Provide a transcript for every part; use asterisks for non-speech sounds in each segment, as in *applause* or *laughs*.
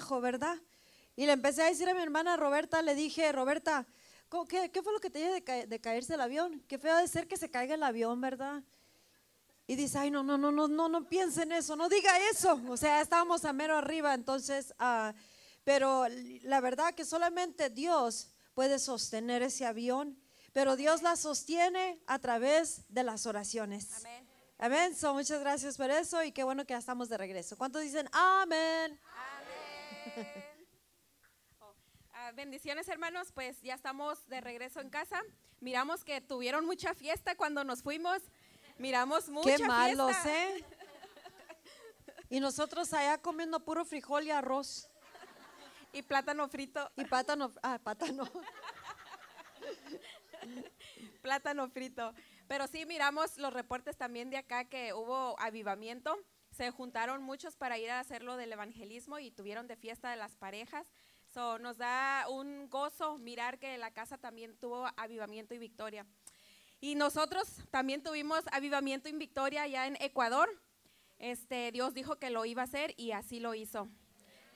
abajo, ¿verdad? Y le empecé a decir a mi hermana Roberta, le dije, Roberta, ¿cómo- ¿qué, qué fue lo que te dije de, ca- de caerse el avión? Qué feo de ser que se caiga el avión, ¿verdad? Y dice, ay, no, no, no, no, no, no piense en eso, no diga eso. O sea, estábamos a mero arriba, entonces, ah, pero la verdad que solamente Dios puede sostener ese avión, pero Dios la sostiene a través de las oraciones. Amén. Amén. So, muchas gracias por eso y qué bueno que ya estamos de regreso. ¿Cuántos dicen amén? *laughs* Oh, ah, bendiciones hermanos, pues ya estamos de regreso en casa. Miramos que tuvieron mucha fiesta cuando nos fuimos. Miramos mucha qué malos, fiesta. ¿eh? Y nosotros allá comiendo puro frijol y arroz *laughs* Y plátano frito, y plátano, ah, plátano. *laughs* plátano frito. Pero sí miramos los reportes también de acá que hubo avivamiento. Se juntaron muchos para ir a hacer lo del evangelismo y tuvieron de fiesta de las parejas. So, nos da un gozo mirar que la casa también tuvo avivamiento y victoria. Y nosotros también tuvimos avivamiento y victoria allá en Ecuador. Este, Dios dijo que lo iba a hacer y así lo hizo.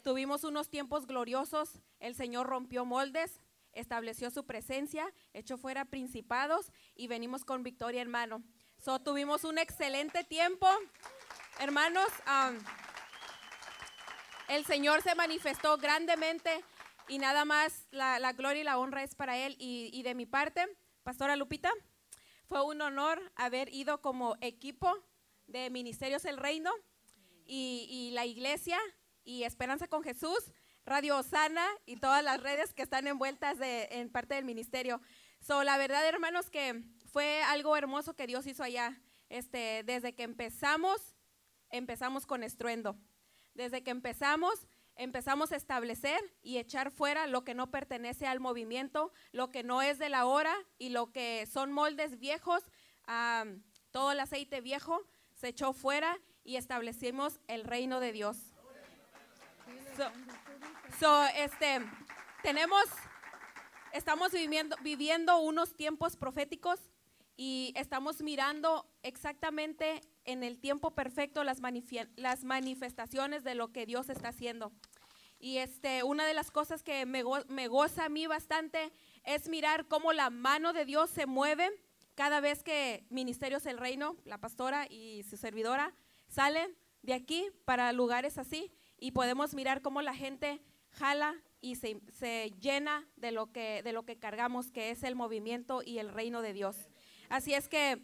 Tuvimos unos tiempos gloriosos. El Señor rompió moldes, estableció su presencia, echó fuera principados y venimos con victoria en mano. So, tuvimos un excelente tiempo. Hermanos, el Señor se manifestó grandemente y nada más la, gloria y la honra es para Él. Y, de mi parte, Pastora Lupita, fue un honor haber ido como equipo de Ministerios El Reino y, la iglesia y Esperanza con Jesús, Radio Osana y todas las redes que están envueltas en parte del ministerio. So, la verdad, hermanos, que fue algo hermoso que Dios hizo allá. Este, desde que empezamos, empezamos con estruendo. Desde que empezamos, empezamos a establecer y echar fuera lo que no pertenece al movimiento, lo que no es de la hora y lo que son moldes viejos, todo el aceite viejo se echó fuera y establecimos el reino de Dios. So, so, este, tenemos, estamos viviendo, viviendo unos tiempos proféticos y estamos mirando exactamente en el tiempo perfecto las, las manifestaciones de lo que Dios está haciendo. Y este, una de las cosas que me, go- me goza a mí bastante es mirar cómo la mano de Dios se mueve cada vez que Ministerios del Reino, la pastora y su servidora, salen de aquí para lugares así y podemos mirar cómo la gente jala y se, se llena de lo, que, de lo que cargamos, que es el movimiento y el reino de Dios. Así es que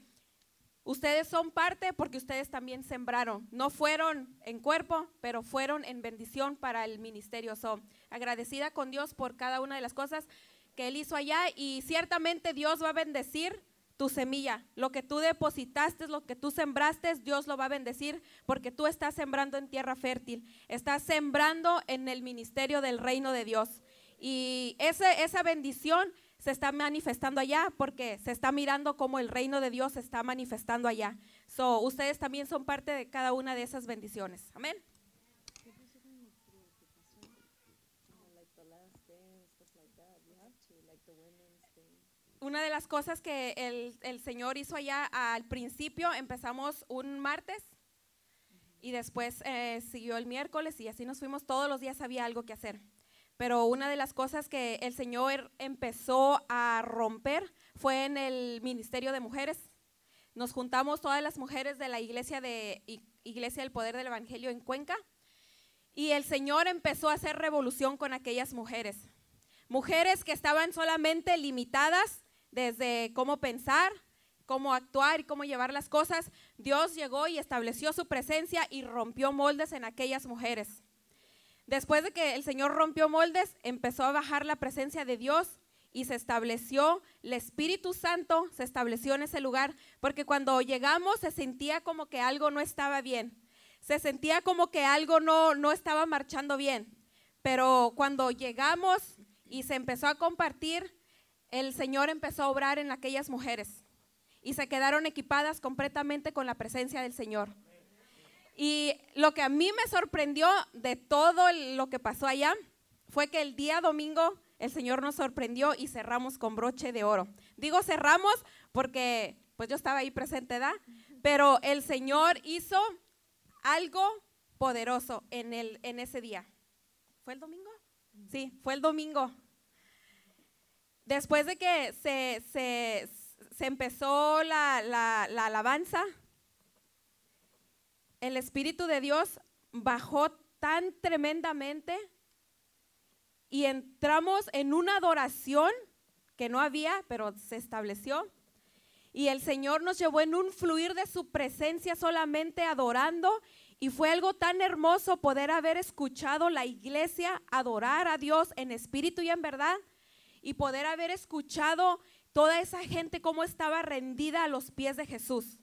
ustedes son parte porque ustedes también sembraron. No fueron en cuerpo, pero fueron en bendición para el ministerio. So, agradecida con Dios por cada una de las cosas que Él hizo allá y ciertamente Dios va a bendecir tu semilla. Lo que tú depositaste, lo que tú sembraste, Dios lo va a bendecir porque tú estás sembrando en tierra fértil. Estás sembrando en el ministerio del reino de Dios. Y ese, esa bendición se está manifestando allá porque se está mirando cómo el reino de Dios se está manifestando allá. So, ustedes también son parte de cada una de esas bendiciones. Amén. Una de las cosas que el, el Señor hizo allá al principio, empezamos un martes y después eh, siguió el miércoles y así nos fuimos. Todos los días había algo que hacer. Pero una de las cosas que el Señor empezó a romper fue en el ministerio de mujeres. Nos juntamos todas las mujeres de la iglesia de Iglesia del Poder del Evangelio en Cuenca y el Señor empezó a hacer revolución con aquellas mujeres. Mujeres que estaban solamente limitadas desde cómo pensar, cómo actuar y cómo llevar las cosas. Dios llegó y estableció su presencia y rompió moldes en aquellas mujeres. Después de que el Señor rompió moldes, empezó a bajar la presencia de Dios y se estableció, el Espíritu Santo se estableció en ese lugar, porque cuando llegamos se sentía como que algo no estaba bien, se sentía como que algo no, no estaba marchando bien, pero cuando llegamos y se empezó a compartir, el Señor empezó a obrar en aquellas mujeres y se quedaron equipadas completamente con la presencia del Señor. Y lo que a mí me sorprendió de todo lo que pasó allá fue que el día domingo el Señor nos sorprendió y cerramos con broche de oro. Digo cerramos porque pues yo estaba ahí presente, ¿da? Pero el Señor hizo algo poderoso en, el, en ese día. ¿Fue el domingo? Sí, fue el domingo. Después de que se, se, se empezó la, la, la alabanza, el Espíritu de Dios bajó tan tremendamente y entramos en una adoración que no había, pero se estableció. Y el Señor nos llevó en un fluir de su presencia solamente adorando. Y fue algo tan hermoso poder haber escuchado la iglesia adorar a Dios en espíritu y en verdad. Y poder haber escuchado toda esa gente cómo estaba rendida a los pies de Jesús.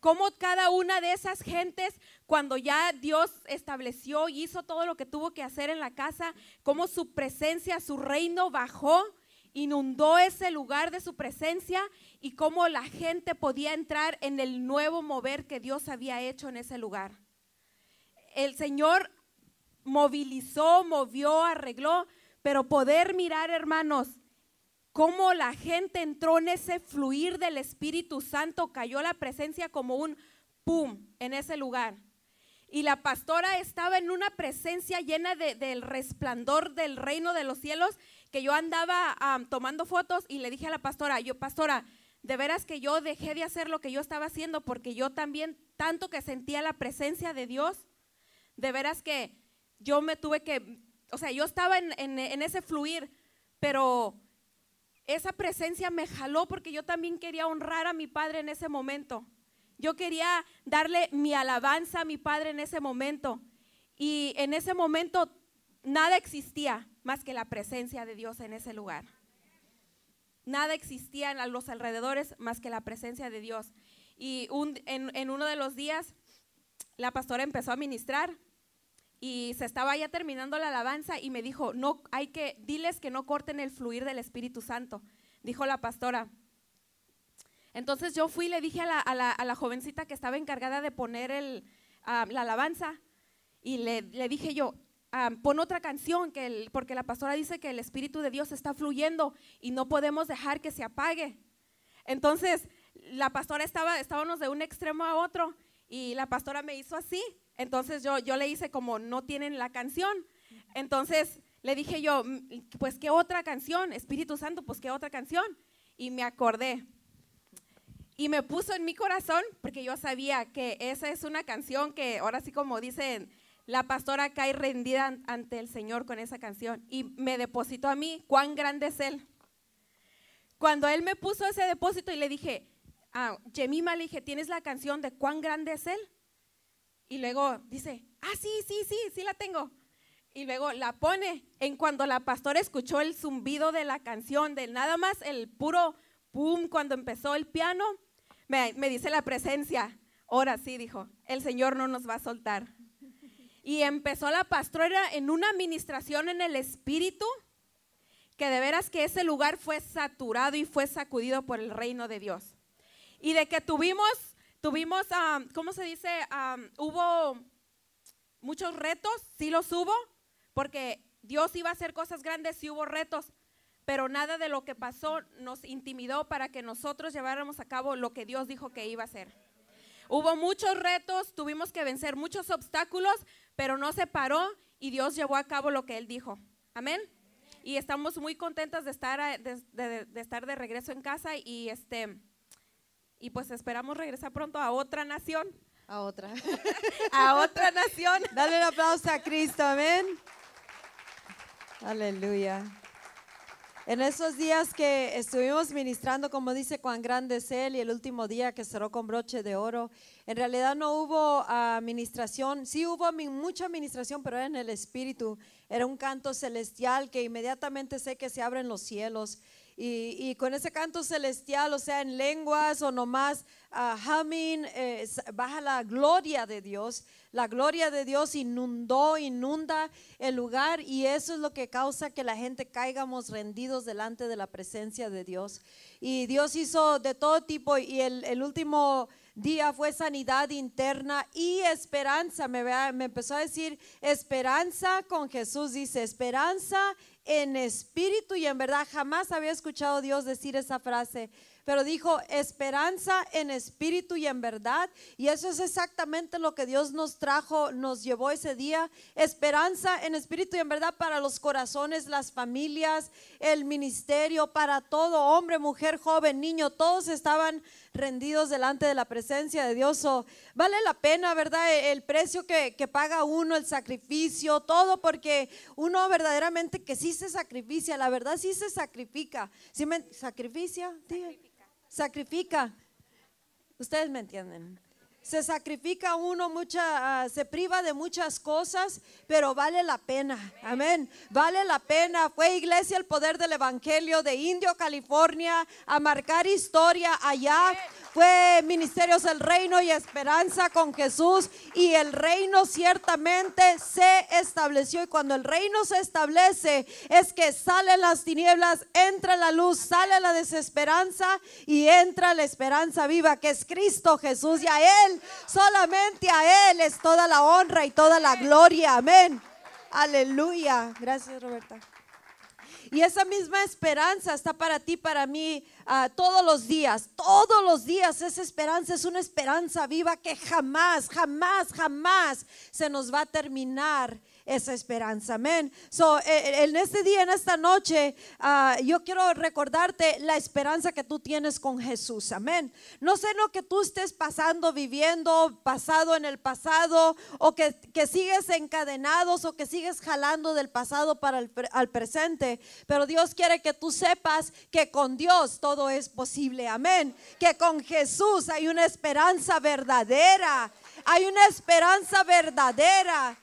Cómo cada una de esas gentes, cuando ya Dios estableció y hizo todo lo que tuvo que hacer en la casa, cómo su presencia, su reino bajó, inundó ese lugar de su presencia y cómo la gente podía entrar en el nuevo mover que Dios había hecho en ese lugar. El Señor movilizó, movió, arregló, pero poder mirar, hermanos, cómo la gente entró en ese fluir del Espíritu Santo, cayó la presencia como un pum en ese lugar. Y la pastora estaba en una presencia llena del resplandor del reino de los cielos, que yo andaba tomando fotos y le dije a la pastora, yo, pastora, de veras que yo dejé de hacer lo que yo estaba haciendo porque yo también, tanto que sentía la presencia de Dios, de veras que yo me tuve que, o sea, yo estaba en, en ese fluir, pero esa presencia me jaló porque yo también quería honrar a mi padre en ese momento. Yo quería darle mi alabanza a mi padre en ese momento. Y en ese momento nada existía más que la presencia de Dios en ese lugar. Nada existía a los alrededores más que la presencia de Dios. Y en, en uno de los días, la pastora empezó a ministrar y se estaba ya terminando la alabanza y me dijo, no, hay que, diles que no corten el fluir del Espíritu Santo, dijo la pastora. Entonces yo fui y le dije a la, jovencita que estaba encargada de poner el, ah, la alabanza y le, dije yo, ah, pon otra canción, que porque la pastora dice que el Espíritu de Dios está fluyendo y no podemos dejar que se apague. Entonces la pastora estaba, estábamos de un extremo a otro y la pastora me hizo así entonces yo, yo le hice como no tienen la canción. Entonces le dije yo, pues qué otra canción, Espíritu Santo, pues qué otra canción. Y me acordé. Y me puso en mi corazón, porque yo sabía que esa es una canción que ahora sí como dicen, la pastora cae rendida ante el Señor con esa canción. Y me depositó a mí, cuán grande es Él. Cuando Él me puso ese depósito y le dije, a Jemima le dije, ¿tienes la canción de cuán grande es Él? Y luego dice, ah, sí, sí, sí, sí la tengo. Y luego la pone. En cuando la pastora escuchó el zumbido de la canción, de nada más el puro pum, cuando empezó el piano, me, me dice la presencia. Ahora sí, dijo, el Señor no nos va a soltar. Y empezó la pastora en una administración en el espíritu, que de veras que ese lugar fue saturado y fue sacudido por el reino de Dios. Y de que tuvimos Tuvimos, ¿cómo se dice? hubo muchos retos, sí los hubo, porque Dios iba a hacer cosas grandes, sí hubo retos, pero nada de lo que pasó nos intimidó para que nosotros lleváramos a cabo lo que Dios dijo que iba a hacer. Hubo muchos retos, tuvimos que vencer muchos obstáculos, pero no se paró y Dios llevó a cabo lo que Él dijo. Amén. Y estamos muy contentas de estar de, de estar de regreso en casa y este y pues esperamos regresar pronto a otra nación. A otra. *laughs* a otra nación. Dale un aplauso a Cristo, amén. Aleluya. En esos días que estuvimos ministrando, como dice cuán grande es Él, y el último día que cerró con broche de oro, en realidad no hubo administración, sí hubo mucha administración, pero era en el Espíritu, era un canto celestial que inmediatamente sé que se abren los cielos y, con ese canto celestial, o sea, en lenguas o nomás uh, humming, eh, baja la gloria de Dios. La gloria de Dios inundó, inunda el lugar y eso es lo que causa que la gente caigamos rendidos delante de la presencia de Dios. Y Dios hizo de todo tipo y el, último día fue sanidad interna y esperanza. Me, me empezó a decir esperanza con Jesús, dice esperanza en espíritu y en verdad jamás había escuchado Dios decir esa frase, pero dijo esperanza en espíritu y en verdad. Y eso es exactamente lo que Dios nos trajo, nos llevó ese día. Esperanza en espíritu y en verdad para los corazones, las familias, el ministerio, para todo, hombre, mujer, joven, niño, todos estaban rendidos delante de la presencia de Dios. vale la pena, ¿verdad? E, el precio que, paga uno, el sacrificio, todo, porque uno verdaderamente que sí se sacrifica, la verdad sí se sacrifica. ¿Sí me sacrifica? Sacrifica. Ustedes me entienden se sacrifica uno mucha, ah, se priva de muchas cosas, pero vale la pena. Amén. Vale la pena. Fue iglesia el poder del evangelio de Indio, California, a marcar historia allá fue Ministerios del Reino y Esperanza con Jesús y el reino ciertamente se estableció y cuando el reino se establece es que salen las tinieblas, entra la luz, sale la desesperanza y entra la esperanza viva que es Cristo Jesús y a Él, solamente a Él es toda la honra y toda la gloria. Amén. Aleluya. Gracias Roberta. Y esa misma esperanza está para ti, para mí, ah, todos los días. Todos los días esa esperanza es una esperanza viva que jamás, jamás, jamás se nos va a terminar esa esperanza. Amén. So, eh, eh, en este día, en esta noche, ah, yo quiero recordarte la esperanza que tú tienes con Jesús. Amén. No sé lo que tú estés pasando, viviendo, pasado en el pasado, o que, sigues encadenados o que sigues jalando del pasado para el al presente. Pero Dios quiere que tú sepas que con Dios todo es posible. Amén. Que con Jesús hay una esperanza verdadera. Hay una esperanza verdadera.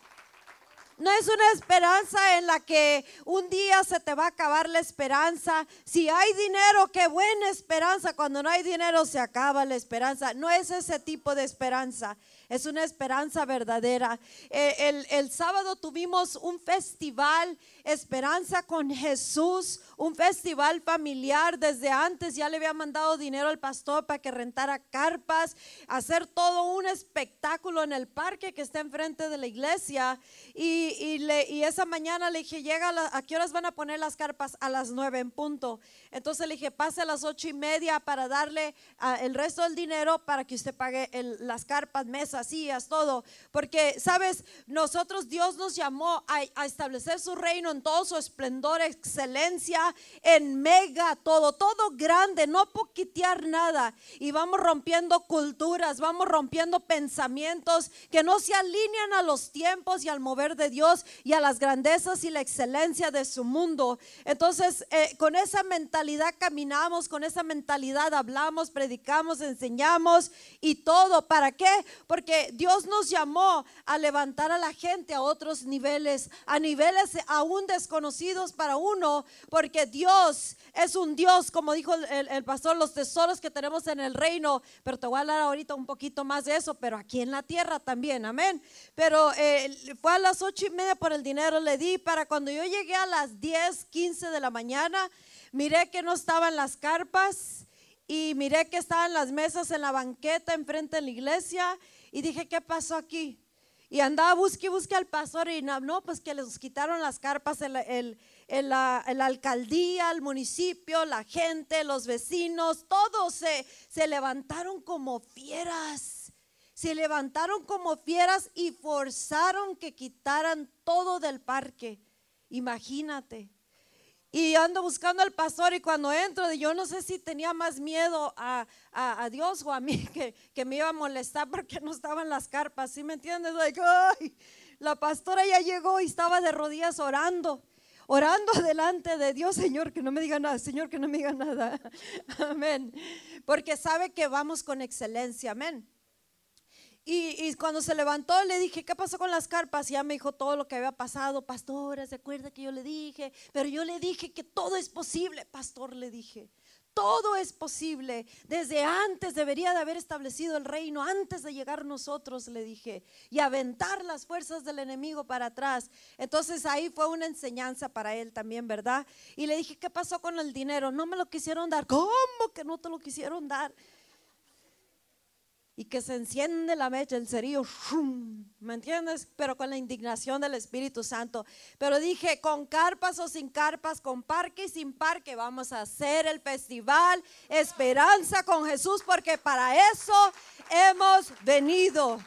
No es una esperanza en la que un día se te va a acabar la esperanza. Si hay dinero, qué buena esperanza. Cuando no hay dinero, se acaba la esperanza. No es ese tipo de esperanza. Es una esperanza verdadera. Eh, el, el sábado tuvimos un festival Esperanza con Jesús, un festival familiar. Desde antes ya le había mandado dinero al pastor para que rentara carpas, hacer todo un espectáculo en el parque que está enfrente de la iglesia. Y, le, y esa mañana le dije, llega, a, qué horas van a poner las carpas? A las nueve en punto. Entonces le dije, pase a las ocho y media para darle el resto del dinero para que usted pague las carpas, mesas, sillas, todo. Porque, sabes, nosotros Dios nos llamó a establecer su reino todo su esplendor, excelencia, en mega todo, todo grande, no poquitear nada. Y vamos rompiendo culturas, vamos rompiendo pensamientos que no se alinean a los tiempos y al mover de Dios y a las grandezas y la excelencia de su mundo. Entonces, eh, con esa mentalidad caminamos, con esa mentalidad hablamos, predicamos, enseñamos y todo. ¿Para qué? Porque Dios nos llamó a levantar a la gente a otros niveles, a niveles aún desconocidos para uno, porque Dios es un Dios, como dijo el, pastor, los tesoros que tenemos en el reino, pero te voy a hablar ahorita un poquito más de eso, pero aquí en la tierra también, amén. Pero eh, fue a las ocho y media por el dinero, le di para cuando yo llegué a las diez, quince de la mañana, miré que no estaban las carpas y miré que estaban las mesas en la banqueta enfrente de la iglesia y dije, ¿qué pasó aquí? Y andaba busque busque al pastor y no, pues que les quitaron las carpas en la, alcaldía, el municipio, la gente, los vecinos, todos se, se levantaron como fieras. Se levantaron como fieras y forzaron que quitaran todo del parque. Imagínate. Y ando buscando al pastor y cuando entro, yo no sé si tenía más miedo a, Dios o a mí que, me iba a molestar porque no estaban las carpas, ¿sí me entiendes? la pastora ya llegó y estaba de rodillas orando, orando *laughs* delante de Dios, Señor, que no me diga nada, Señor, que no me diga nada. *laughs* Amén. Porque sabe que vamos con excelencia, amén. Y, cuando se levantó le dije, ¿qué pasó con las carpas? Y ya me dijo todo lo que había pasado. Pastora, ¿se acuerda que yo le dije? Pero yo le dije que todo es posible, pastor, le dije. Todo es posible. Desde antes debería de haber establecido el reino, antes de llegar nosotros, le dije, y aventar las fuerzas del enemigo para atrás. Entonces ahí fue una enseñanza para él también, ¿verdad? Y le dije, ¿qué pasó con el dinero? No me lo quisieron dar. ¿Cómo que no te lo quisieron dar? Y que se enciende la mecha, el cerillo, ¡shum! ¿me entiendes? Pero con la indignación del Espíritu Santo. Pero dije, con carpas o sin carpas, con parque y sin parque, vamos a hacer el festival Esperanza con Jesús, porque para eso hemos venido.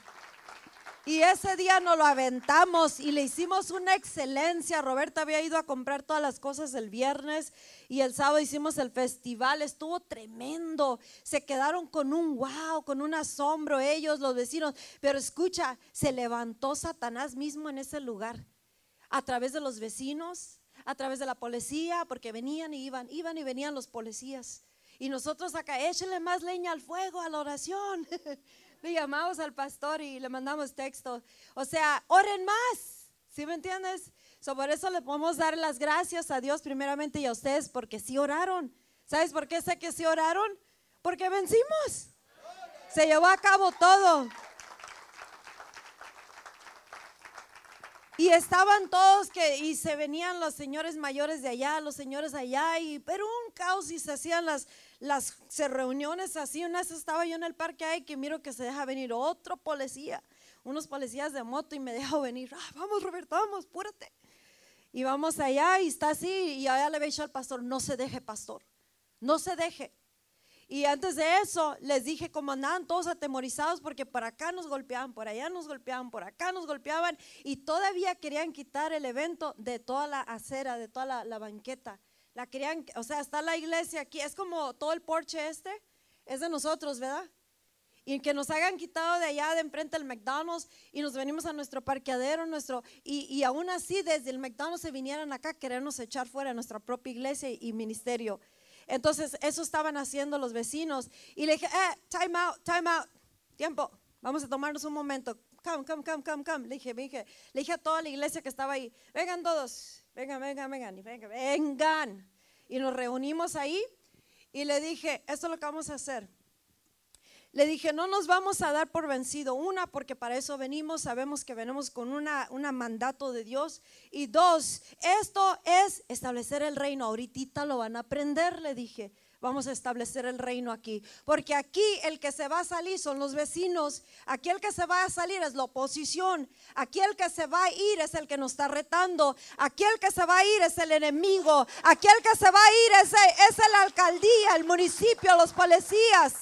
Y ese día nos lo aventamos y le hicimos una excelencia. Roberta había ido a comprar todas las cosas el viernes y el sábado hicimos el festival. Estuvo tremendo. Se quedaron con un wow, con un asombro ellos, los vecinos. Pero escucha, se levantó Satanás mismo en ese lugar. A través de los vecinos, a través de la policía, porque venían y iban, iban y venían los policías. Y nosotros acá, échenle más leña al fuego, a la oración. *laughs* le llamamos al pastor y le mandamos texto. O sea, oren más. ¿Sí me entiendes? por eso le podemos dar las gracias a Dios primeramente y a ustedes porque sí oraron. ¿Sabes por qué sé que sí oraron? Porque vencimos. Se llevó a cabo todo. Y estaban todos que, y se venían los señores mayores de allá, los señores allá, y pero un caos y se hacían las, las reuniones así. Una vez estaba yo en el parque ahí que miro que se deja venir otro policía, unos policías de moto y me dejó venir. Ah, vamos, Roberto, vamos, púrate. Y vamos allá y está así. Y allá le ve dicho al pastor: No se deje, pastor, no se deje. Y antes de eso les dije como andaban todos atemorizados porque por acá nos golpeaban, por allá nos golpeaban, por acá nos golpeaban y todavía querían quitar el evento de toda la acera, de toda la, la banqueta. La querían, o sea, está la iglesia aquí, es como todo el porche este, es de nosotros, ¿verdad? Y que nos hayan quitado de allá de enfrente el McDonald's y nos venimos a nuestro parqueadero, nuestro, y, y aún así desde el McDonald's se vinieran acá a querernos echar fuera nuestra propia iglesia y ministerio. Entonces, eso estaban haciendo los vecinos. Y le dije, eh, time out, time out, tiempo, vamos a tomarnos un momento. Come, come, come, come, come. Le dije, le dije, le dije a toda la iglesia que estaba ahí, vengan todos, vengan, vengan, vengan, vengan, vengan. Y nos reunimos ahí y le dije, esto es lo que vamos a hacer. Le dije, no nos vamos a dar por vencido. Una, porque para eso venimos, sabemos que venimos con una, una mandato de Dios. Y dos, esto es establecer el reino. Ahorita lo van a aprender, le dije vamos a establecer el reino aquí. Porque aquí el que se va a salir son los vecinos, aquí el que se va a salir es la oposición, aquí el que se va a ir es el que nos está retando, aquí el que se va a ir es el enemigo, aquí el que se va a ir es, es la alcaldía, el municipio, los policías,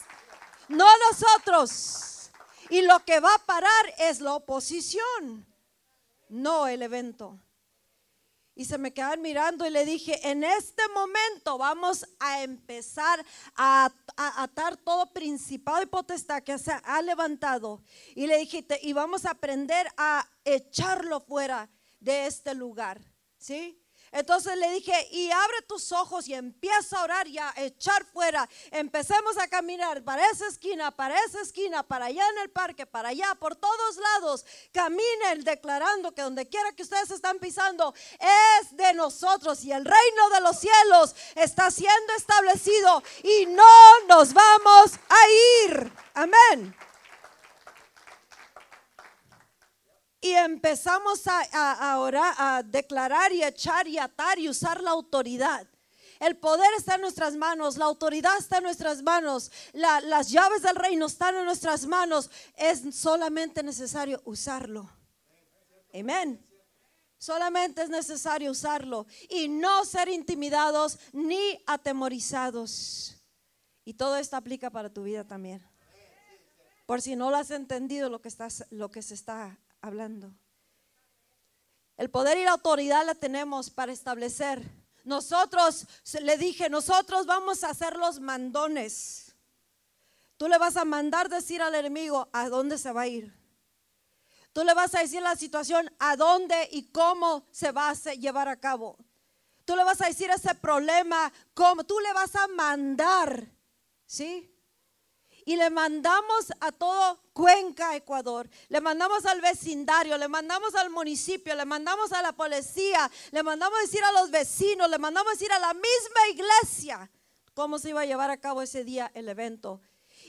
no nosotros. Y lo que va a parar es la oposición, no el evento. Y se me quedaban mirando y le dije, en este momento vamos a empezar a, atar todo principado y potestad que se ha levantado. Y le dije, y vamos a aprender a echarlo fuera de este lugar. ¿Sí? Entonces le dije, y abre tus ojos y empieza a orar y a echar fuera. Empecemos a caminar para esa esquina, para esa esquina, para allá en el parque, para allá, por todos lados. Caminen declarando que donde quiera que ustedes están pisando es de nosotros y el reino de los cielos está siendo establecido y no nos vamos a ir. Amén. Y empezamos a, orar, a declarar y echar y atar y usar la autoridad. El poder está en nuestras manos, la autoridad está en nuestras manos, las llaves del reino están en nuestras manos. Es solamente necesario usarlo. Amén. Solamente es necesario usarlo y no ser intimidados ni atemorizados. Y todo esto aplica para tu vida también. Por si no lo has entendido lo que, estás, lo que se está hablando. El poder y la autoridad la tenemos para establecer. Nosotros, le dije, nosotros vamos a ser los mandones. Tú le vas a mandar decir al enemigo a dónde se va a ir. Tú le vas a decir la situación a dónde y cómo se va a llevar a cabo. Tú le vas a decir ese problema, cómo. Tú le vas a mandar, ¿sí? Y le mandamos a todo Cuenca, Ecuador, le mandamos al vecindario, le mandamos al municipio, le mandamos a la policía, le mandamos decir a los vecinos, le mandamos decir a la misma iglesia cómo se iba a llevar a cabo ese día el evento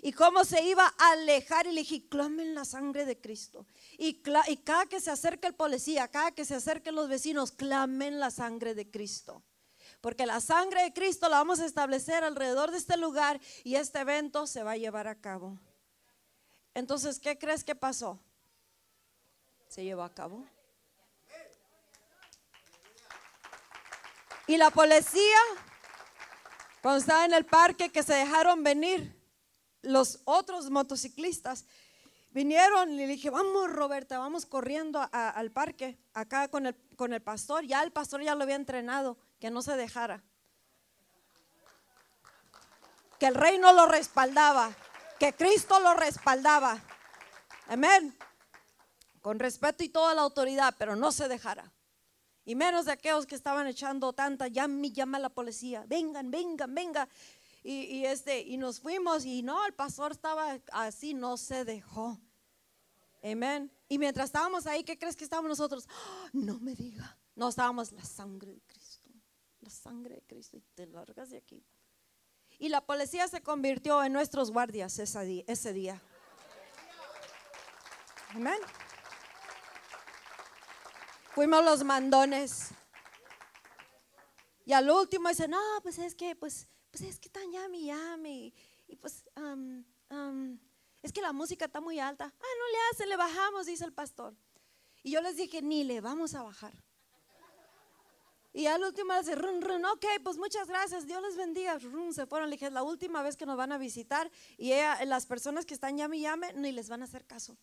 y cómo se iba a alejar. Y le dije, clamen la sangre de Cristo. Y, y cada que se acerque el policía, cada que se acerquen los vecinos, clamen la sangre de Cristo porque la sangre de Cristo la vamos a establecer alrededor de este lugar y este evento se va a llevar a cabo. Entonces, ¿qué crees que pasó? Se llevó a cabo. Y la policía, cuando estaba en el parque, que se dejaron venir los otros motociclistas, vinieron y le dije, vamos Roberta, vamos corriendo al parque, acá con el, con el pastor. Ya el pastor ya lo había entrenado, que no se dejara. Que el reino lo respaldaba, que Cristo lo respaldaba. Amén. Con respeto y toda la autoridad, pero no se dejara. Y menos de aquellos que estaban echando tanta, llama, llama a la policía, vengan, vengan, vengan. Y, este, y nos fuimos y no, el pastor estaba así, no se dejó. Amén. Y mientras estábamos ahí, ¿qué crees que estábamos nosotros? ¡Ah! no me diga. No estábamos la sangre de Cristo. La sangre de Cristo. Y te largas de aquí. Y la policía se convirtió en nuestros guardias ese día. Amén. Fuimos los mandones. Y al último dice, no, pues es que, pues, pues es que tan yami, yami. Y pues, es que la música está muy alta. Ah, no le hace, le bajamos, dice el pastor. Y yo les dije, ni le vamos a bajar. Y al último dice, run, run, ok, pues muchas gracias, Dios les bendiga. Run, se fueron, le dije, es la última vez que nos van a visitar. Y las personas que están llame, llame, ni les van a hacer caso.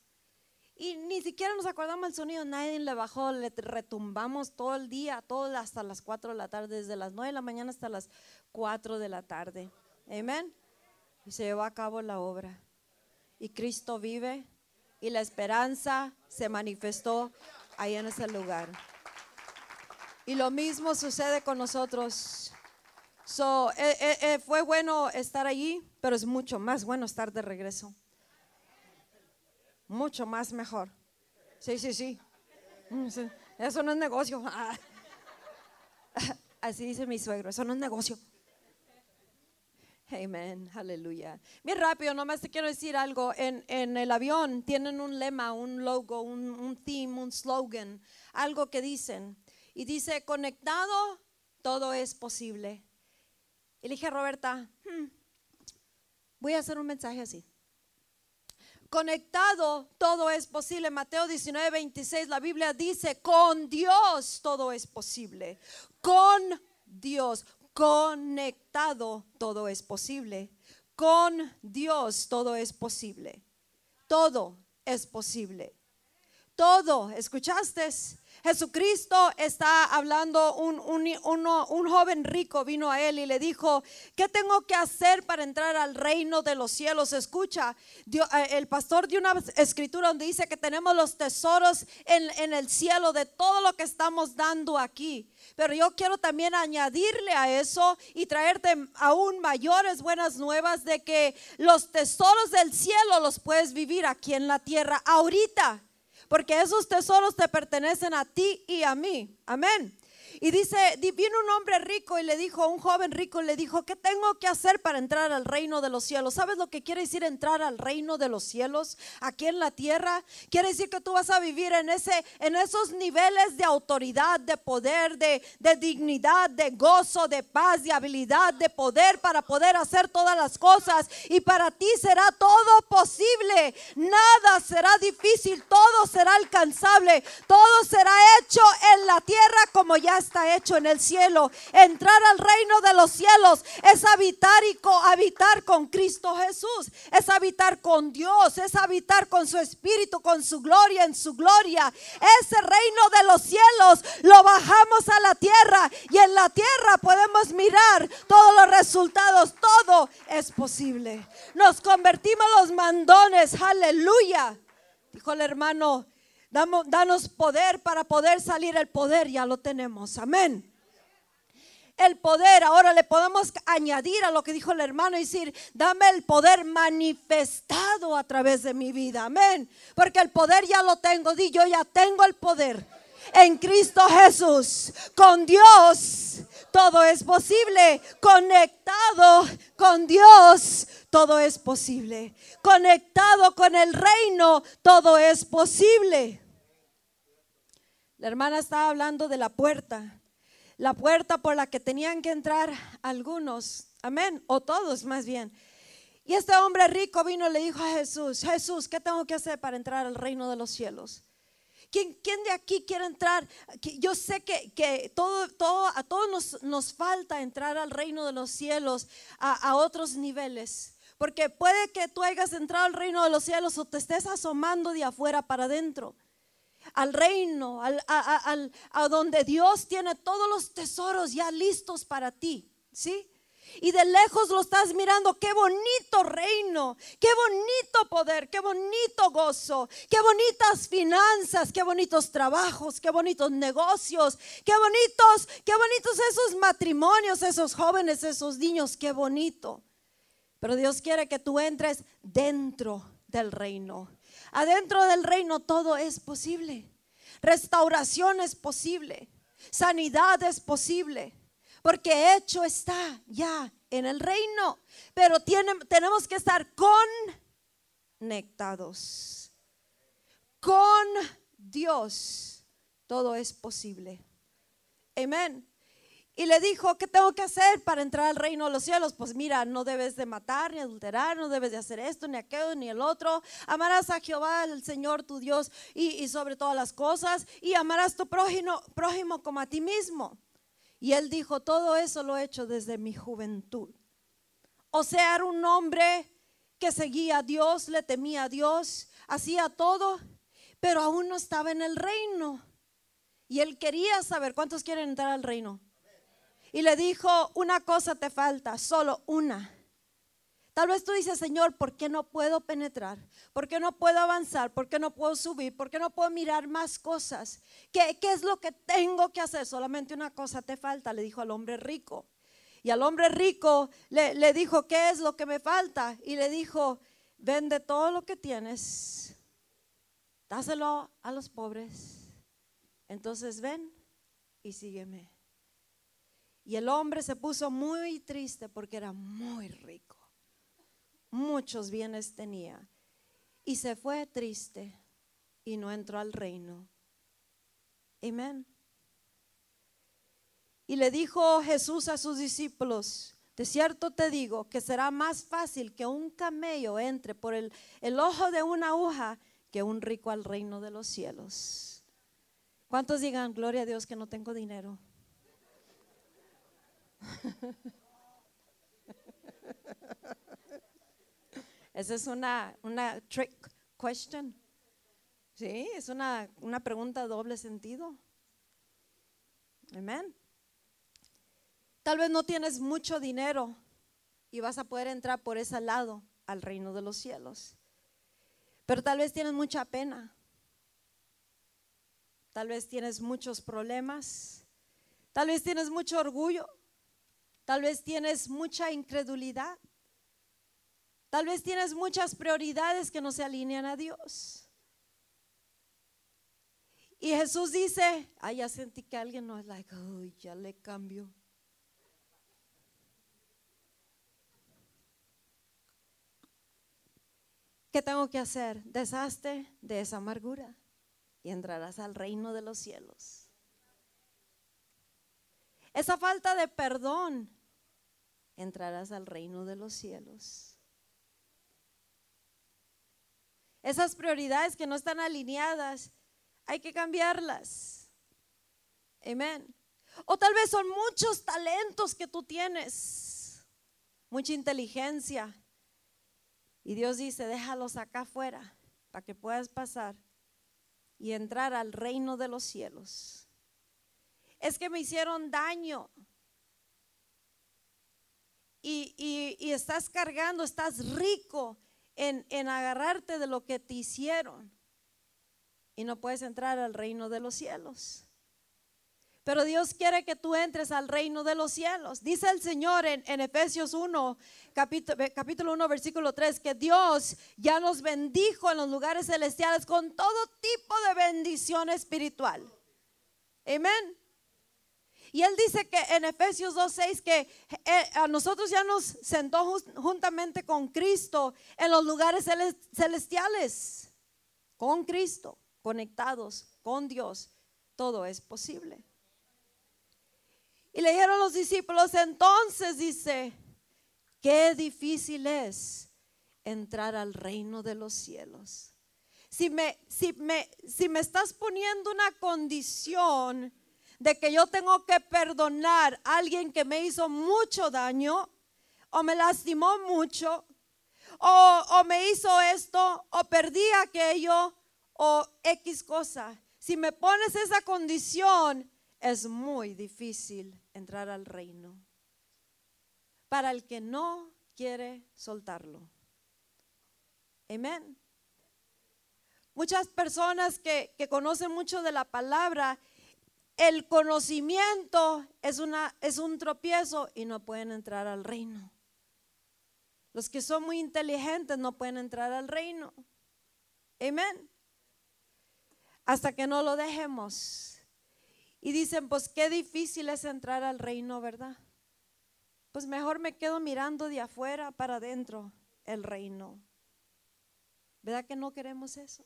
Y ni siquiera nos acordamos el sonido, nadie le bajó, le retumbamos todo el día, todo hasta las 4 de la tarde, desde las 9 de la mañana hasta las 4 de la tarde. Amén. Y se llevó a cabo la obra. Y Cristo vive y la esperanza se manifestó ahí en ese lugar. Y lo mismo sucede con nosotros. So, eh, eh, eh, fue bueno estar allí, pero es mucho más bueno estar de regreso mucho más mejor. Sí, sí, sí. Mm, eso no es negocio. *laughs* Así dice mi suegro, eso no es negocio. Amén, aleluya. Bien rápido, nomás te quiero decir algo. En, el avión tienen un lema, un logo, un, un theme, un slogan, algo que dicen. Y dice, conectado, todo es posible. Y dije a Roberta, hmm, voy a hacer un mensaje así conectado todo es posible. Mateo 19, 26, la Biblia dice, con Dios todo es posible. Con Dios, conectado todo es posible. Con Dios todo es posible. Todo es posible. Todo, ¿escuchaste? Jesucristo está hablando, un, un, joven rico vino a él y le dijo, ¿qué tengo que hacer para entrar al reino de los cielos? Escucha, eh, el pastor dio una escritura donde dice que tenemos los tesoros en, en el cielo de todo lo que estamos dando aquí. Pero yo quiero también añadirle a eso y traerte aún mayores buenas nuevas de que los tesoros del cielo los puedes vivir aquí en la tierra ahorita porque esos tesoros te pertenecen a ti y a mí. Amén. Y dice, vino un hombre rico y le dijo, un joven rico le dijo, ¿qué tengo que hacer para entrar al reino de los cielos? ¿Sabes lo que quiere decir entrar al reino de los cielos aquí en la tierra? Quiere decir que tú vas a vivir en, ese, en esos niveles de autoridad, de poder, de, de dignidad, de gozo, de paz, de habilidad, de poder para poder hacer todas las cosas. Y para ti será todo posible. Nada será difícil, todo será alcanzable, todo será hecho en la tierra como ya está hecho en el cielo. Entrar al reino de los cielos es habitar y habitar con Cristo Jesús, es habitar con Dios, es habitar con su espíritu, con su gloria en su gloria. Ese reino de los cielos lo bajamos a la tierra y en la tierra podemos mirar todos los resultados, todo es posible. Nos convertimos los mandones, aleluya. Dijo el hermano danos poder para poder salir. El poder ya lo tenemos. Amén. El poder, ahora le podemos añadir a lo que dijo el hermano y decir, dame el poder manifestado a través de mi vida. Amén. Porque el poder ya lo tengo. Di, yo ya tengo el poder en Cristo Jesús. Con Dios todo es posible. Conectado con Dios todo es posible. Conectado con el reino todo es posible. La hermana estaba hablando de la puerta, la puerta por la que tenían que entrar algunos, amén, o todos más bien. Y este hombre rico vino y le dijo a Jesús, Jesús, ¿qué tengo que hacer para entrar al reino de los cielos? ¿Quién, quién de aquí quiere entrar? Yo sé que, que todo, todo, a todos nos, nos falta entrar al reino de los cielos a, a otros niveles. Porque puede que tú hayas entrado al reino de los cielos o te estés asomando de afuera para adentro. Al reino, al, a, a- al- a donde Dios tiene todos los tesoros ya listos para ti. ¿Sí? Y de lejos lo estás mirando, qué bonito reino, qué bonito poder, qué bonito gozo, qué bonitas finanzas, qué bonitos trabajos, qué bonitos negocios, qué bonitos, qué bonitos esos matrimonios, esos jóvenes, esos niños, qué bonito. Pero Dios quiere que tú entres dentro del reino. Adentro del reino todo es posible. Restauración es posible. Sanidad es posible. Porque hecho está ya en el reino. Pero tenemos que estar conectados. Con Dios todo es posible. Amén. Y le dijo, ¿qué tengo que hacer para entrar al reino de los cielos? Pues mira, no debes de matar, ni adulterar, no debes de hacer esto, ni aquello, ni el otro. Amarás a Jehová, el Señor tu Dios, y, y sobre todas las cosas, y amarás tu prójimo, prójimo como a ti mismo. Y él dijo, todo eso lo he hecho desde mi juventud. O sea, era un hombre que seguía a Dios, le temía a Dios, hacía todo, pero aún no estaba en el reino. Y él quería saber cuántos quieren entrar al reino. Y le dijo, una cosa te falta, solo una. Tal vez tú dices, Señor, ¿por qué no puedo penetrar? ¿Por qué no puedo avanzar? ¿Por qué no puedo subir? ¿Por qué no puedo mirar más cosas? ¿Qué, qué es lo que tengo que hacer? Solamente una cosa te falta, le dijo al hombre rico. Y al hombre rico le, le dijo, ¿qué es lo que me falta? Y le dijo, vende todo lo que tienes, dáselo a los pobres. Entonces ven y sígueme. Y el hombre se puso muy triste porque era muy rico. Muchos bienes tenía. Y se fue triste y no entró al reino. Amén. Y le dijo Jesús a sus discípulos, de cierto te digo que será más fácil que un camello entre por el, el ojo de una aguja que un rico al reino de los cielos. ¿Cuántos digan, gloria a Dios que no tengo dinero? *laughs* Esa es una, una trick question. Sí, es una, una pregunta doble sentido. Amén. Tal vez no tienes mucho dinero y vas a poder entrar por ese lado al reino de los cielos. Pero tal vez tienes mucha pena. Tal vez tienes muchos problemas. Tal vez tienes mucho orgullo. Tal vez tienes mucha incredulidad. Tal vez tienes muchas prioridades que no se alinean a Dios. Y Jesús dice, ay, ya sentí que alguien no es like, ya le cambio. ¿Qué tengo que hacer? Deshazte de esa amargura y entrarás al reino de los cielos. Esa falta de perdón, entrarás al reino de los cielos. Esas prioridades que no están alineadas, hay que cambiarlas. Amén. O tal vez son muchos talentos que tú tienes, mucha inteligencia. Y Dios dice, déjalos acá afuera para que puedas pasar y entrar al reino de los cielos. Es que me hicieron daño. Y, y- y estás cargando, estás rico en, en agarrarte de lo que te hicieron. Y no puedes entrar al reino de los cielos. Pero Dios quiere que tú entres al reino de los cielos. Dice el Señor en, en Efesios 1, capítulo, capítulo 1, versículo 3, que Dios ya nos bendijo en los lugares celestiales con todo tipo de bendición espiritual. Amén. Y él dice que en Efesios 2.6 que eh, a nosotros ya nos sentó juntamente con Cristo en los lugares celes- celestiales. Con Cristo, conectados con Dios, todo es posible. Y le dijeron los discípulos, entonces dice, qué difícil es entrar al reino de los cielos. Si me, si me, si me estás poniendo una condición de que yo tengo que perdonar a alguien que me hizo mucho daño o me lastimó mucho o, o me hizo esto o perdí aquello o X cosa. Si me pones esa condición, es muy difícil entrar al reino. Para el que no quiere soltarlo. Amén. Muchas personas que, que conocen mucho de la palabra el conocimiento es, una, es un tropiezo y no pueden entrar al reino. Los que son muy inteligentes no pueden entrar al reino. Amén. Hasta que no lo dejemos. Y dicen, pues qué difícil es entrar al reino, ¿verdad? Pues mejor me quedo mirando de afuera para adentro el reino. ¿Verdad que no queremos eso?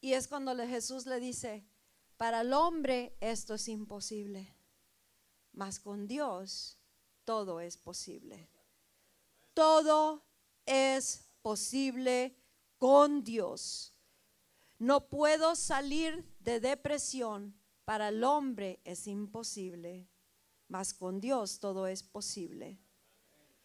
Y es cuando Jesús le dice, para el hombre esto es imposible, mas con Dios todo es posible. Todo es posible con Dios. No puedo salir de depresión. Para el hombre es imposible, mas con Dios todo es posible.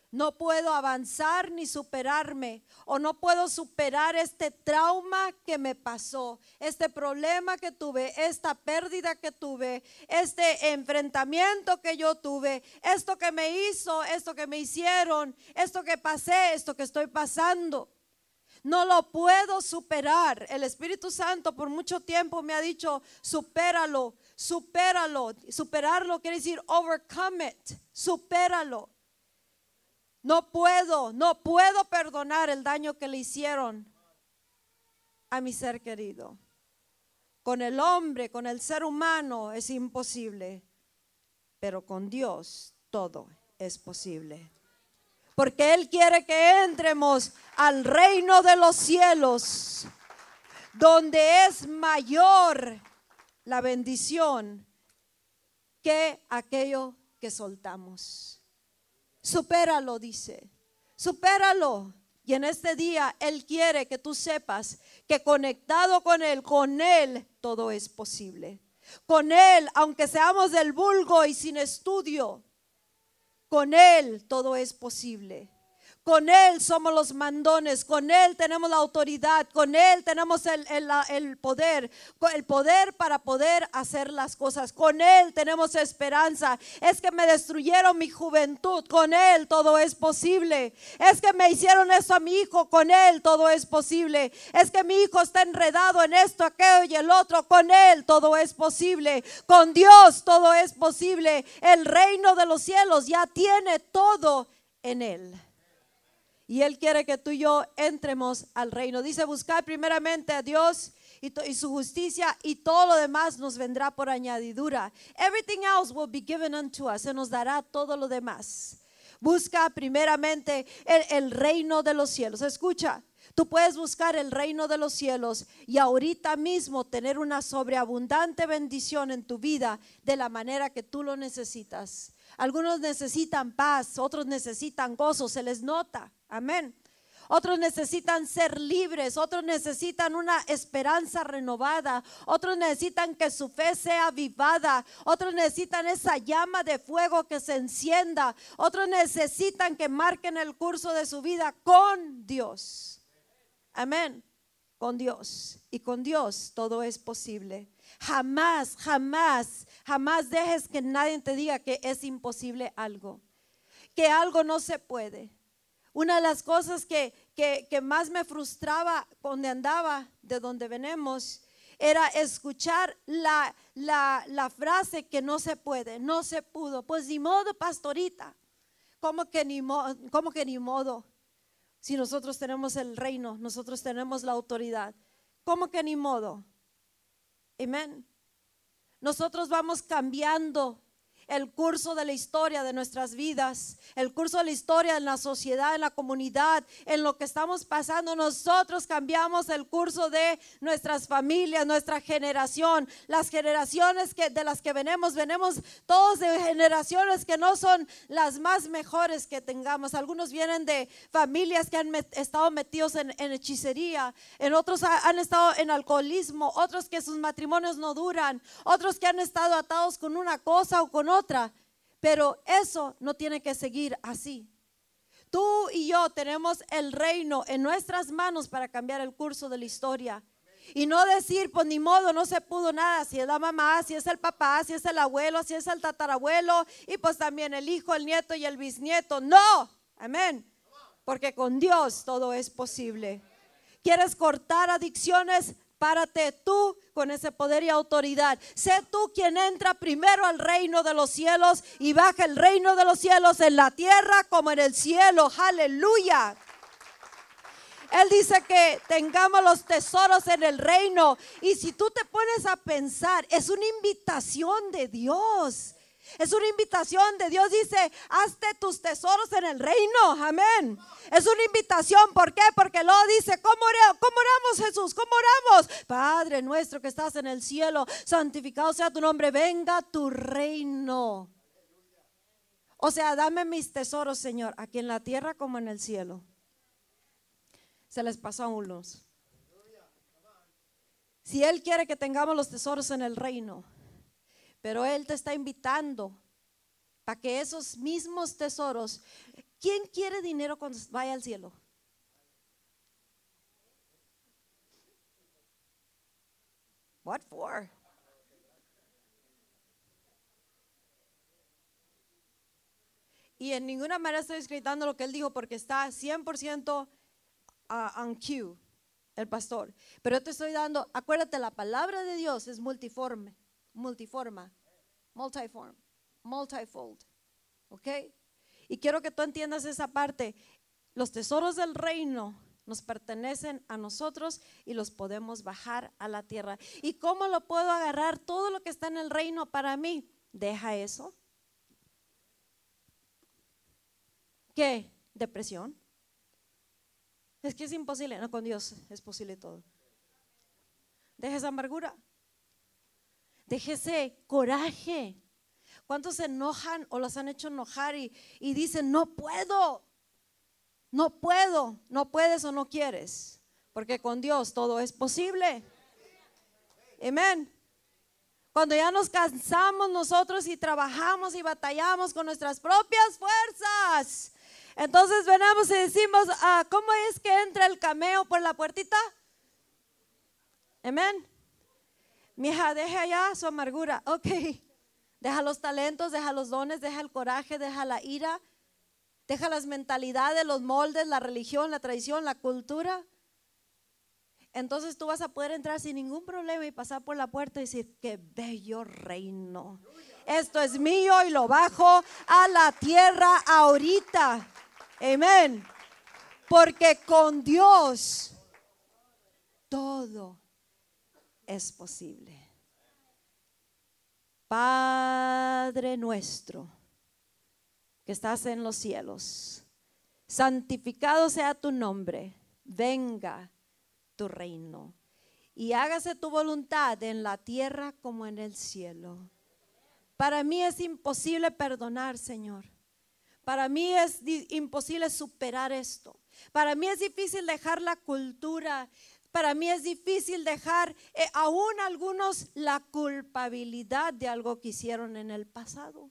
No puedo avanzar ni superarme o no puedo superar este trauma que me pasó, este problema que tuve, esta pérdida que tuve, este enfrentamiento que yo tuve, esto que me hizo, esto que me hicieron, esto que pasé, esto que estoy pasando. No lo puedo superar. El Espíritu Santo por mucho tiempo me ha dicho, supéralo, supéralo. Superarlo quiere decir overcome it, supéralo. No puedo, no puedo perdonar el daño que le hicieron a mi ser querido. Con el hombre, con el ser humano es imposible, pero con Dios todo es posible. Porque Él quiere que entremos al reino de los cielos, donde es mayor la bendición que aquello que soltamos. Supéralo, dice. Supéralo. Y en este día Él quiere que tú sepas que conectado con Él, con Él todo es posible. Con Él, aunque seamos del vulgo y sin estudio, con Él todo es posible. Con Él somos los mandones, con Él tenemos la autoridad, con Él tenemos el, el, poder, el poder para poder hacer las cosas. Con Él tenemos esperanza. Es que me destruyeron mi juventud, con Él todo es posible. Es que me hicieron eso a mi hijo, con Él todo es posible. Es que mi hijo está enredado en esto, aquello y el otro, con Él todo es posible. Con Dios todo es posible. El reino de los cielos ya tiene todo en Él. Y Él quiere que tú y yo entremos al reino. Dice, buscar primeramente a Dios y, su justicia y todo lo demás nos vendrá por añadidura. Everything else will be given unto us. Se nos dará todo lo demás. Busca primeramente el, el reino de los cielos. Escucha, Tú puedes buscar el reino de los cielos y ahorita mismo tener una sobreabundante bendición en tu vida de la manera que tú lo necesitas. Algunos necesitan paz, otros necesitan gozo, se les nota. Amén. Otros necesitan ser libres, otros necesitan una esperanza renovada, otros necesitan que su fe sea avivada, otros necesitan esa llama de fuego que se encienda, otros necesitan que marquen el curso de su vida con Dios. Amén. Con Dios. Y con Dios todo es posible. Jamás, jamás, jamás dejes que nadie te diga que es imposible algo, que algo no se puede. Una de las cosas que, más me frustraba cuando andaba de donde venimos era escuchar la, la, frase que no se puede, no se pudo. Pues ni modo, pastorita. ¿Cómo que ni, cómo que ni modo? Si nosotros tenemos el reino, nosotros tenemos la autoridad. ¿Cómo que ni modo? Amén. Nosotros vamos cambiando el curso de la historia de nuestras vidas, el curso de la historia en la sociedad, en la comunidad, en lo que estamos pasando. Nosotros cambiamos el curso de nuestras familias, nuestra generación, las generaciones que, de las que venimos, venimos todos de generaciones que no son las más mejores que tengamos. Algunos vienen de familias que han estado metidos en, hechicería, en otros han estado en alcoholismo, otros que sus matrimonios no duran, otros que han estado atados con una cosa o con otra. Pero eso no tiene que seguir así. Tú y yo tenemos el reino en nuestras manos para cambiar el curso de la historia. Y no decir, pues ni modo, no se pudo nada, si es la mamá, si es el papá, si es el abuelo, si es el tatarabuelo, y pues también el hijo, el nieto y el bisnieto. No, amén. Porque con Dios todo es posible. ¿Quieres cortar adicciones? Párate tú con ese poder y autoridad. Sé tú quien entra primero al reino de los cielos y baja el reino de los cielos en la tierra como en el cielo. Aleluya. Él dice que tengamos los tesoros en el reino. Y si tú te pones a pensar, es una invitación de Dios. Es una invitación de Dios. Dice, hazte tus tesoros en el reino. Amén. Es una invitación. ¿Por qué? Porque luego dice, ¿cómo, ¿cómo oramos Jesús? ¿Cómo oramos? Padre nuestro que estás en el cielo, santificado sea tu nombre. Venga tu reino. O sea, dame mis tesoros, Señor, aquí en la tierra como en el cielo. Se les pasó a unos. Si Él quiere que tengamos los tesoros en el reino, pero Él te está invitando para que esos mismos tesoros, ¿quién quiere dinero cuando vaya al cielo? What for? Y en ninguna manera estoy escribiendo lo que él dijo porque está 100% uh, on cue el pastor. Pero te estoy dando, acuérdate, la palabra de Dios es multiforme multiforma, multiform, multifold. ¿Ok? Y quiero que tú entiendas esa parte. Los tesoros del reino nos pertenecen a nosotros y los podemos bajar a la tierra. ¿Y cómo lo puedo agarrar todo lo que está en el reino para mí? Deja eso. ¿Qué? Depresión. Es que es imposible. No, con Dios es posible todo. Deja esa amargura. Déjese coraje. ¿Cuántos se enojan o los han hecho enojar y, y dicen, no puedo? No puedo, no puedes o no quieres. Porque con Dios todo es posible. Amén. Cuando ya nos cansamos nosotros y trabajamos y batallamos con nuestras propias fuerzas. Entonces venamos y decimos, ah, ¿cómo es que entra el cameo por la puertita? Amén. Mija, deja ya su amargura. *laughs* Ok. Deja los talentos, deja los dones, deja el coraje, deja la ira, deja las mentalidades, los moldes, la religión, la tradición, la cultura. Entonces tú vas a poder entrar sin ningún problema y pasar por la puerta y decir, qué bello reino. Esto es mío y lo bajo a la tierra ahorita. Amén. Porque con Dios todo es posible. Padre nuestro, que estás en los cielos, santificado sea tu nombre, venga tu reino y hágase tu voluntad en la tierra como en el cielo. Para mí es imposible perdonar, Señor. Para mí es imposible superar esto. Para mí es difícil dejar la cultura para mí es difícil dejar eh, aún algunos la culpabilidad de algo que hicieron en el pasado.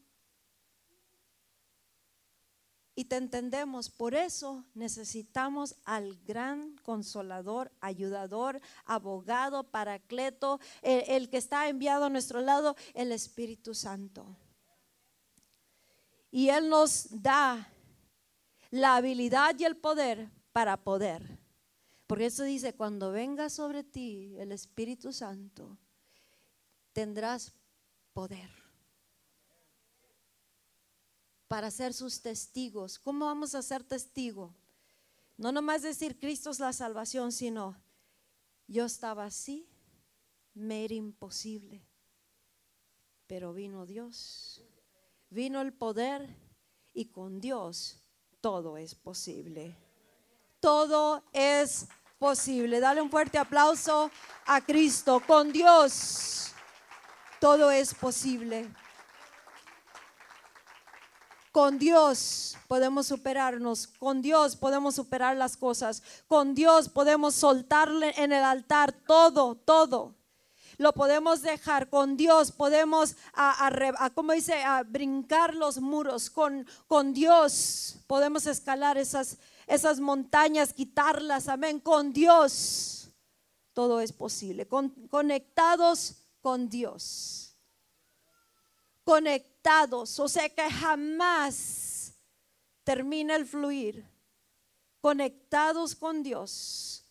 Y te entendemos, por eso necesitamos al gran consolador, ayudador, abogado, paracleto, el, el que está enviado a nuestro lado, el Espíritu Santo. Y Él nos da la habilidad y el poder para poder porque eso dice, cuando venga sobre ti el Espíritu Santo, tendrás poder para ser sus testigos. ¿Cómo vamos a ser testigos? No nomás decir Cristo es la salvación, sino yo estaba así, me era imposible, pero vino Dios vino el poder y con Dios todo es posible. Todo es posible. Dale un fuerte aplauso a Cristo. Con Dios todo es posible. Con Dios podemos superarnos, con Dios podemos superar las cosas, con Dios podemos soltarle en el altar todo, todo. Lo podemos dejar con Dios, podemos, como dice, a brincar los muros. Con, con Dios podemos escalar esas, esas montañas, quitarlas, amén. Con Dios todo es posible. conectados con Dios. Conectados, o sea que jamás termina el fluir. Conectados con Dios.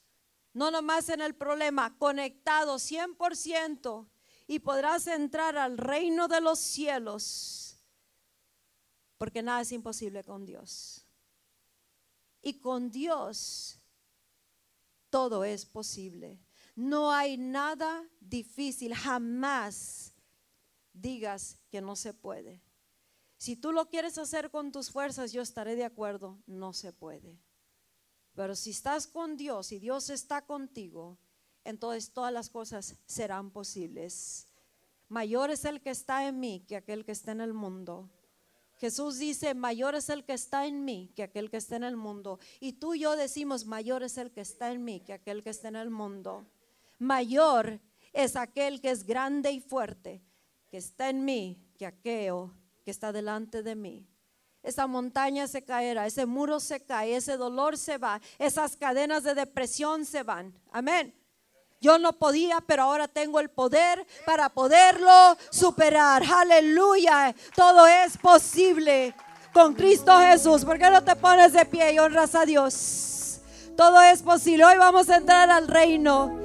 No nomás en el problema, conectados 100% y podrás entrar al reino de los cielos. Porque nada es imposible con Dios. Y con Dios todo es posible. No hay nada difícil, jamás digas que no se puede. Si tú lo quieres hacer con tus fuerzas, yo estaré de acuerdo, no se puede. Pero si estás con Dios y Dios está contigo, entonces todas las cosas serán posibles. Mayor es el que está en mí que aquel que está en el mundo. Jesús dice, mayor es el que está en mí que aquel que está en el mundo. Y tú y yo decimos, mayor es el que está en mí que aquel que está en el mundo. Mayor es aquel que es grande y fuerte, que está en mí que aquel que está delante de mí. Esa montaña se caerá, ese muro se cae, ese dolor se va, esas cadenas de depresión se van. Amén. Yo no podía, pero ahora tengo el poder para poderlo superar. Aleluya. Todo es posible con Cristo Jesús. ¿Por qué no te pones de pie y honras a Dios? Todo es posible. Hoy vamos a entrar al reino.